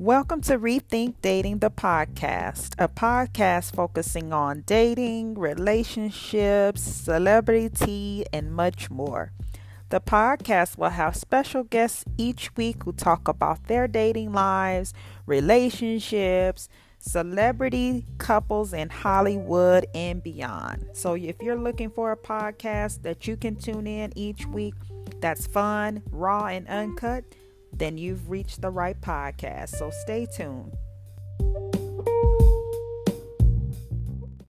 Welcome to Rethink Dating the podcast, a podcast focusing on dating, relationships, celebrity, tea, and much more. The podcast will have special guests each week who talk about their dating lives, relationships, celebrity couples in Hollywood and beyond. So if you're looking for a podcast that you can tune in each week that's fun, raw, and uncut, then you've reached the right podcast. So stay tuned.